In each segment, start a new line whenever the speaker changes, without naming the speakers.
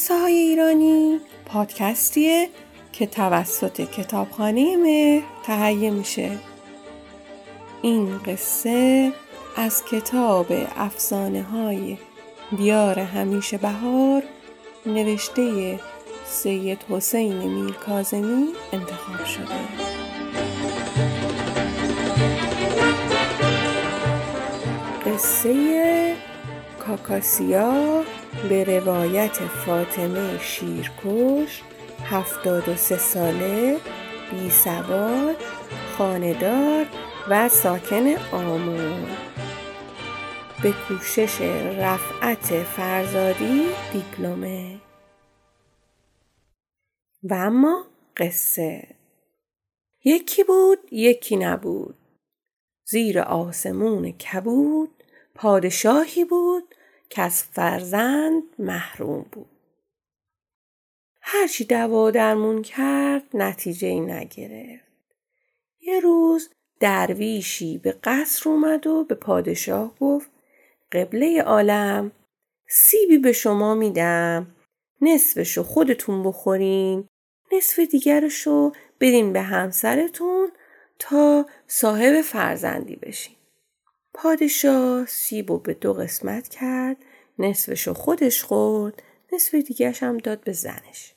قصه های ایرانی. پادکستیه که توسط کتابخانه مهر تهیه میشه. این قصه از کتاب افسانه های دیار همیشه بهار نوشته سید حسین میر کازمی انتخاب شده. قصه کاکاسیا به روایت فاطمه شیرکش هفتاد و سه ساله بی سواد خاندار و ساکن آمون. به کوشش رفعت فرزادی دیپلمه. و اما قصه. یکی بود یکی نبود. زیر آسمون کبود پادشاهی بود که از فرزند محروم بود. هرچی دوا درمون کرد نتیجه ای نگرفت. یه روز درویشی به قصر اومد و به پادشاه گفت قبله عالم سیبی به شما میدم نصفشو خودتون بخورین نصف دیگرشو بدین به همسرتون تا صاحب فرزندی بشین. پادشاه سیب و به دو قسمت کرد نصفشو خودش خورد نصف دیگرش هم داد به زنش.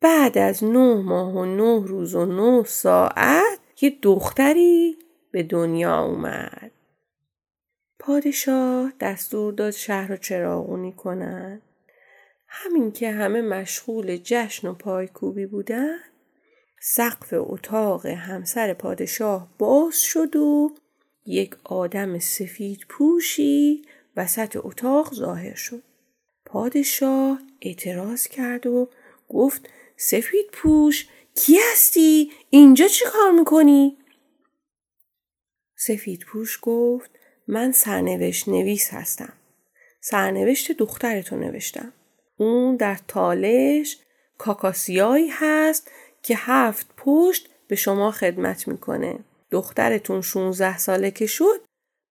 بعد از نه ماه و نه روز و نه ساعت یه دختری به دنیا اومد. پادشاه دستور داد شهر رو چراغونی کنند همین که همه مشغول جشن و پایکوبی بودن سقف اتاق همسر پادشاه باز شد و یک آدم سفید پوشی وسط اتاق ظاهر شد. پادشاه اعتراض کرد و گفت سفید پوش کی هستی؟ اینجا چی کار می‌کنی؟ سفید پوش گفت من سرنوشت نویس هستم. سرنوشت دخترتو نوشتم. اون در تالش کاکاسیایی هست که هفت پشت به شما خدمت می‌کنه. دخترتون 16 ساله که شد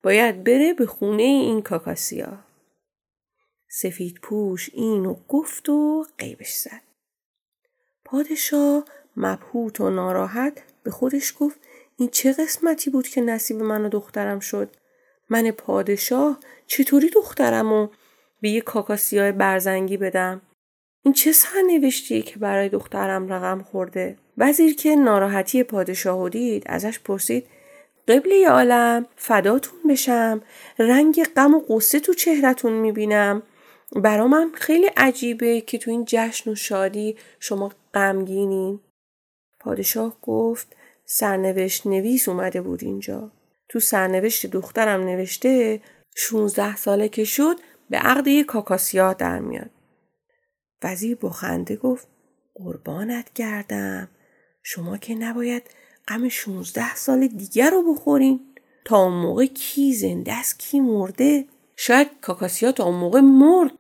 باید بره به خونه این کاکاسیا. سفید پوش اینو گفت و قیبش زد. پادشاه مبهوت و ناراحت به خودش گفت این چه قسمتی بود که نصیب من و دخترم شد؟ من پادشاه چطوری دخترم و به یه کاکاسیای برزنگی بدم؟ این چه سرنوشتیه که برای دخترم رقم خورده وزیر که ناراحتی پادشاه دید ازش پرسید قبله عالم فداتون بشم رنگ غم و قصه تو چهرتون می‌بینم. برا من خیلی عجیبه که تو این جشن و شادی شما غمگینین پادشاه گفت سرنوشت نویس اومده بود اینجا. تو سرنوشت دخترم نوشته 16 ساله که شد به عقد یک کاکاسیا در میاد. وزیر با خنده گفت قربانت گردم. شما که نباید غم 16 سال دیگر رو بخورین. تا اون موقع کی زنده است کی مرده؟ شاید کاکاسیا تا اون موقع مرد.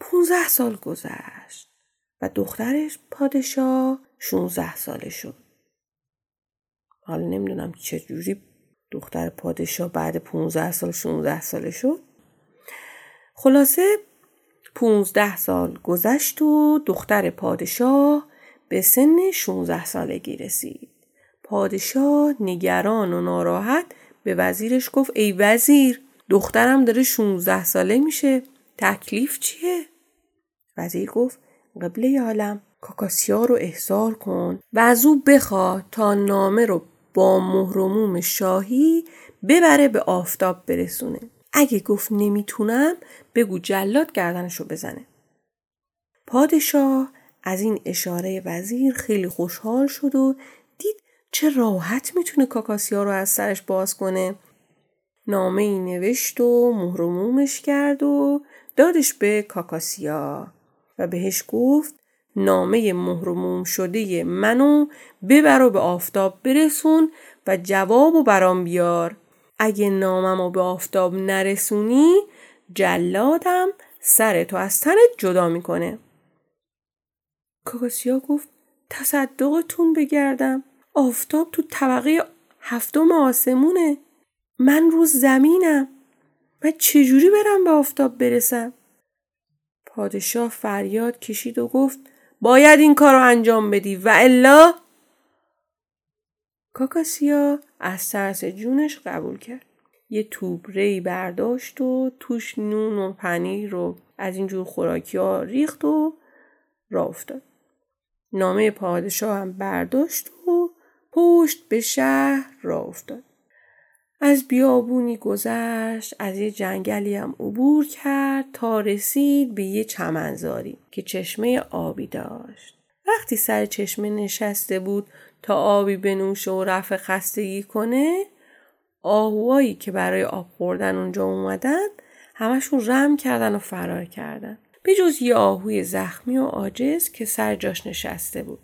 پونزده سال گذشت و دخترش پادشاه 16 ساله شد. حالا نمی‌دونم چجوری دختر پادشاه بعد 15 سال 16 ساله شد. خلاصه 15 سال گذشت و دختر پادشاه به سن 16 سالگی رسید. پادشاه نگران و ناراحت به وزیرش گفت ای وزیر دخترم داره 16 ساله میشه تکلیف چیه؟ وزیر گفت قبله عالم کاکاسیا رو احضار کن و از او بخواه تا نامه رو با مهرموم شاهی ببره به آفتاب برسونه. اگه گفت نمی‌تونم بگو جلاد گردنشو بزنه. پادشاه از این اشاره وزیر خیلی خوشحال شد و دید چه راحت می‌تونه کاکاسیا رو از سرش باز کنه. نامه ای نوشت و مهرمومش کرد و دادش به کاکاسیا و بهش گفت نامه مهرموم شده منو ببر و به آفتاب برسون و جواب و برام بیار. اگه نامم و به آفتاب نرسونی جلادم سرتو از تنت جدا می‌کنه. کاکاسیا گفت تصدقتون بگردم. آفتاب تو طبقه هفتم آسمونه. من رو زمینم. من چجوری برم به آفتاب برسم؟ پادشاه فریاد کشید و گفت باید این کار رو انجام بدی و الا کاکاسیا از ترس جونش قبول کرد یه توب ری برداشت و توش نون و پنیر رو از اینجور خوراکی ها ریخت و را افتاد. نامه پادشاه هم برداشت و پشت به شهر را افتاد. از بیابونی گذشت از یه جنگلی هم عبور کرد تا رسید به یه چمنزاری که چشمه آبی داشت. وقتی سر چشمه نشسته بود تا آبی بنوشه و رفع خستگی کنه آهوایی که برای آب خوردن اونجا اومدن همشون رم کردن و فرار کردن. به جز یه آهوی زخمی و عاجز که سر جاش نشسته بود.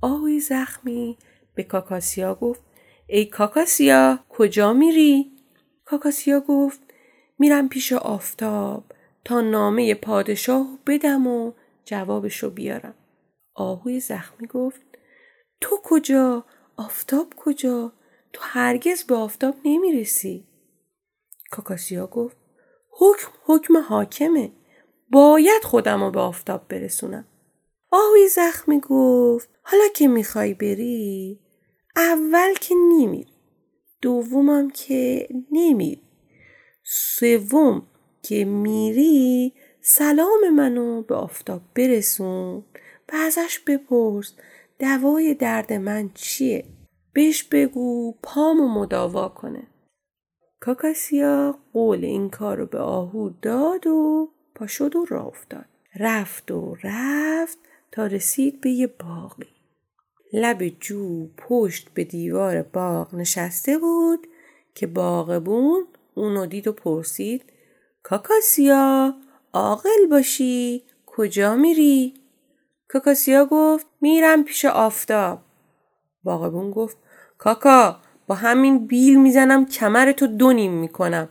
آهوی زخمی به کاکاسیا گفت ای کاکاسیا کجا میری؟ کاکاسیا گفت میرم پیش آفتاب تا نامه پادشاه بدم و جوابشو بیارم. آهوی زخمی گفت تو کجا؟ آفتاب کجا؟ تو هرگز به آفتاب نمی‌رسی. کاکاسیا گفت حکم حکم حاکمه. باید خودم رو به آفتاب برسونم. آهوی زخمی گفت حالا که می‌خوای بری اول که نمیری دومم که نمیری سوم که میری سلام منو به آفتاب برسون و ازش بپرس دوای درد من چیه. بهش بگو پامو مداوا کنه. کاکاسیا قول این کار رو به آهو داد و پا شد و راه افتاد. رفت و رفت تا رسید به یه باقی لب جو پشت به دیوار باغ نشسته بود که باغبون اونو دید و پرسید کاکاسیا عاقل باشی کجا میری؟ کاکاسیا گفت میرم پیش آفتاب. باغبون گفت کاکا با همین بیل می‌زنم کمرتو دو نیم می‌کنم.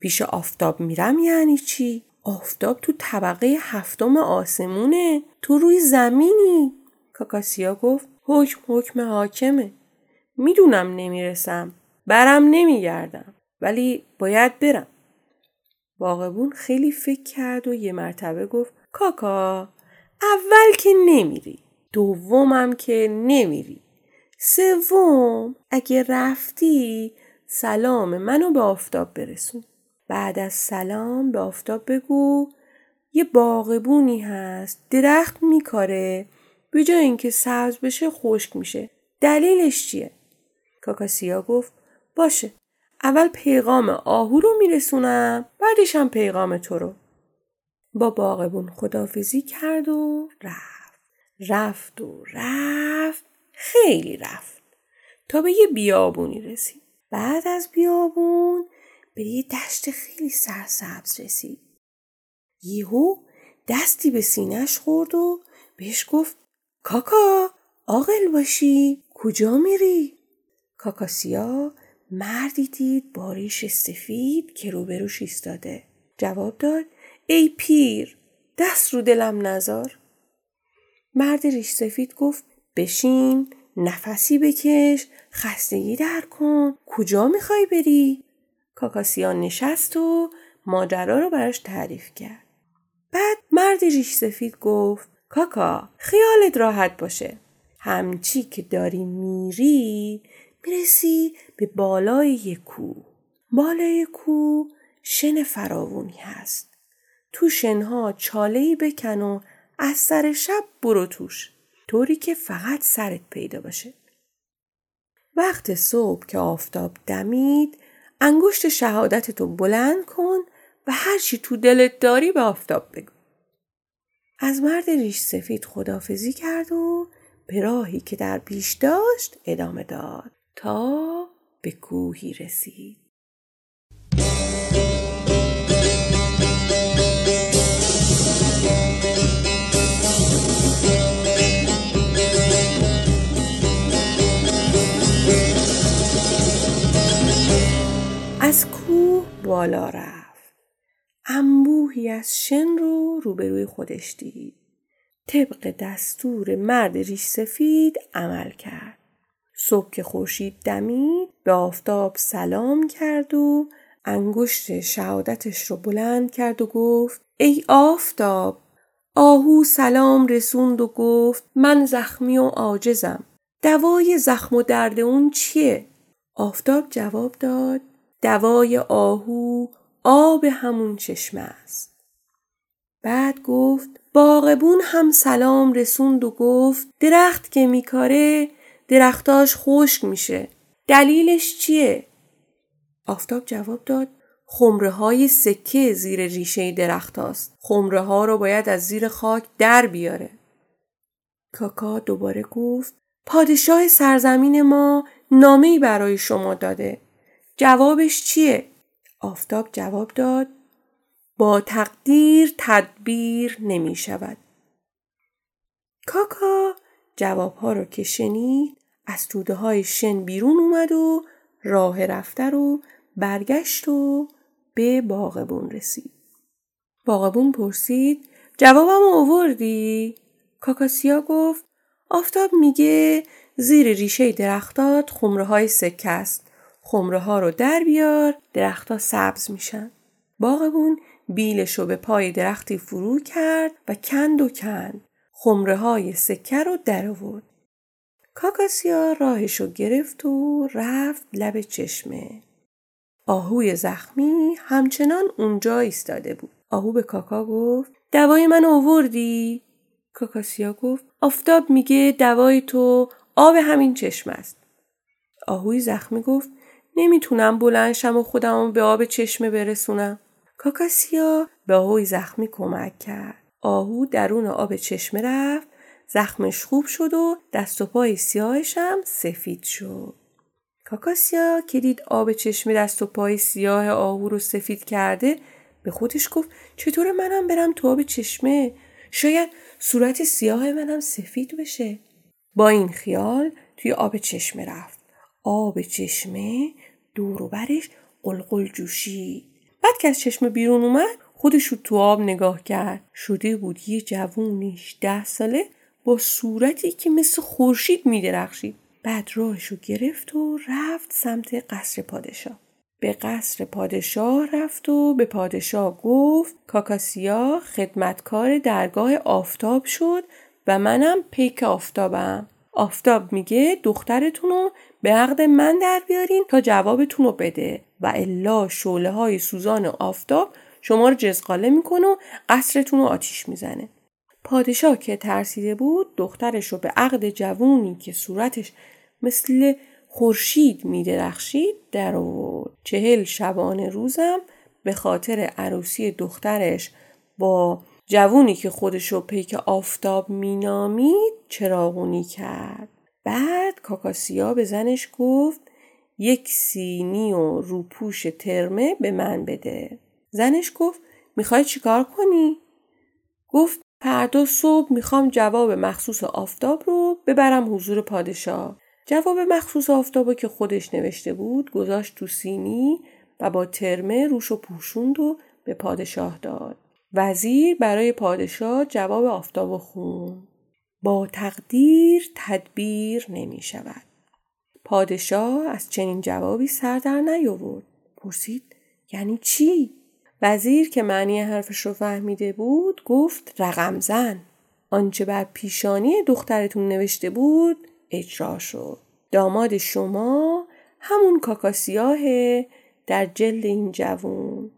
پیش آفتاب میرم یعنی چی؟ آفتاب تو طبقه هفتم آسمونه تو روی زمینی کاکاسیا گفت حکم حکم حاکمه. می‌دونم نمی‌رسم. برم نمیگردم. ولی باید برم. باغبون خیلی فکر کرد و یه مرتبه گفت کاکا اول که نمیری دومم که نمیری. سوم اگه رفتی سلام منو به آفتاب برسون. بعد از سلام به آفتاب بگو یه باغبونی هست درخت میکاره. به جای اینکه سبز بشه خشک میشه. دلیلش چیه؟ کاکاسیا گفت باشه اول پیغام آهو رو میرسونم بعدش هم پیغام تو رو. با باغبون خدافزی کرد و رفت. رفت و رفت. خیلی رفت. تا به یه بیابونی رسید. بعد از بیابون به یه دشت خیلی سرسبز رسید. یهو دستی به سینهش خورد و بهش گفت کاکا عاقل باشی. کجا میری؟ کاکاسیا مردی دید با ریش سفید که روبروش ایستاده. جواب داد ای پیر دست رو دلم نزار. مرد ریش سفید گفت بشین نفسی بکش خستگی در کن. کجا می‌خوای بری؟ کاکاسیا نشست و ماجرا رو براش تعریف کرد. بعد مرد ریش سفید گفت کاکا خیالت راحت باشه. همچی که داری میری می‌رسی به بالای یک کوه. بالای کوه شن فراوونی هست. تو شنها چالهی بکن و از سر شب برو توش. طوری که فقط سرت پیدا باشه. وقت صبح که آفتاب دمید انگشت شهادتتو بلند کن و هر چی تو دلت داری به آفتاب بگو. از مرد ریش سفید خدافزی کرد و به راهی که در پیش داشت ادامه داد تا به کوهی رسید. از کوه بالا رفت. گروهی از شن رو روبروی خودش دید. طبق دستور مرد ریش سفید عمل کرد. صبح که خورشید دمید به آفتاب سلام کرد و انگشت شهادتش رو بلند کرد و گفت ای آفتاب آهو سلام رسوند و گفت من زخمی و عاجزم دوای زخم و درد اون چیه؟ آفتاب جواب داد دوای آهو آب همون چشمه است. بعد گفت باغبون هم سلام رسوند و گفت درخت که میکاره درختاش خشک میشه. دلیلش چیه؟ آفتاب جواب داد خمره های سکه زیر ریشه درخت هاست. خمره ها رو باید از زیر خاک در بیاره. کاکا دوباره گفت پادشاه سرزمین ما نامه برای شما داده. جوابش چیه؟ آفتاب جواب داد با تقدیر تدبیر نمی شود. کاکا جوابها رو که شنید از توده های شن بیرون اومد و راه رفته رو برگشت و به باغبون رسید. باغبون پرسید جوابم آوردی؟ کاکاسیا گفت آفتاب میگه زیر ریشه درختات خمره های سکه است. خمره ها رو در بیار درختها سبز میشن. باغبون بیلش رو به پای درختی فرو کرد و کند و کند. خمره های سکه رو در آورد. کاکاسیا راهش رو گرفت و رفت لب چشمه. آهوی زخمی همچنان اونجا ایستاده بود. آهو به کاکا گفت دوای من آوردی؟ کاکاسیا گفت آفتاب میگه دوای تو آب همین چشم است. آهوی زخمی گفت نمی‌تونم بلنشم و خودم به آب چشمه برسونم. کاکاسیا به آهوی زخمی کمک کرد. آهو درون آب چشمه رفت زخمش خوب شد و دست و پای سیاهش هم سفید شد. کاکاسیا که دید آب چشمه دست و پای سیاه آهو رو سفید کرده به خودش گفت چطور منم برم تو آب چشمه شاید صورت سیاه منم سفید بشه با این خیال توی آب چشمه رفت آب چشمه دور و برش قلقل جوشید. بعد که از چشمه بیرون اومد خودش رو تو آب نگاه کرد. شده بود یه جوونیش ده ساله با صورتی که مثل خورشید میدرخشید. بعد راهش رو گرفت و رفت سمت قصر پادشاه. به قصر پادشاه رفت و به پادشاه گفت کاکاسیا خدمتکار درگاه آفتاب شد و منم پیک آفتابم. آفتاب میگه دخترتون رو به عقد من در بیارین تا جوابتون رو بده. و الا شعله های سوزان آفتاب شما رو جزقاله می‌کنه و قصرتون رو آتیش می‌زنه. پادشاه که ترسیده بود دخترش رو به عقد جوونی که صورتش مثل خورشید میدرخشید در آورد. چهل شبانه روزم به خاطر عروسی دخترش با جوونی که خودشو پیک آفتاب مینامید چراغونی کرد بعد کاکاسیا به زنش گفت یک سینی و روپوش ترمه به من بده زنش گفت می‌خوای چیکار کنی؟ گفت فردا صبح می‌خوام جواب مخصوص آفتاب رو ببرم حضور پادشاه جواب مخصوص آفتابو که خودش نوشته بود گذاشت تو سینی و با ترمه روش و پوشوند و به پادشاه داد. وزیر برای پادشاه جواب آفتاب خون. با تقدیر تدبیر نمی شود. پادشاه از چنین جوابی سر در نیاورد. پرسید یعنی چی؟ وزیر که معنی حرفش رو فهمیده بود گفت رقم زن. آنچه بر پیشانی دخترتون نوشته بود اجرا شد. داماد شما همون کاکاسیاه در جلد این جوون.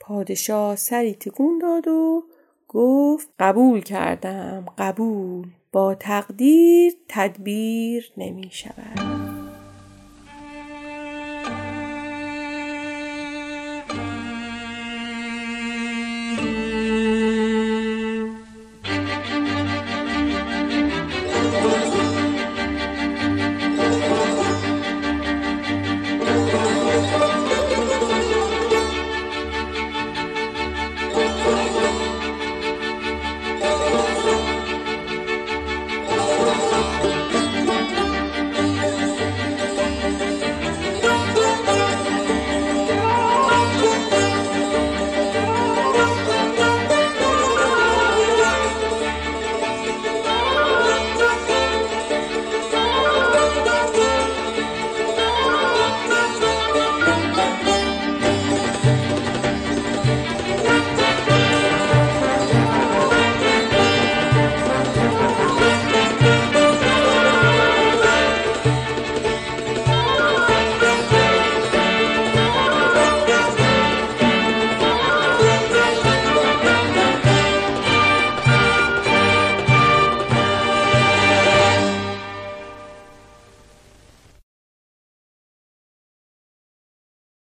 پادشاه سری تکون داد و گفت قبول کردم قبول با تقدیر تدبیر نمی شود.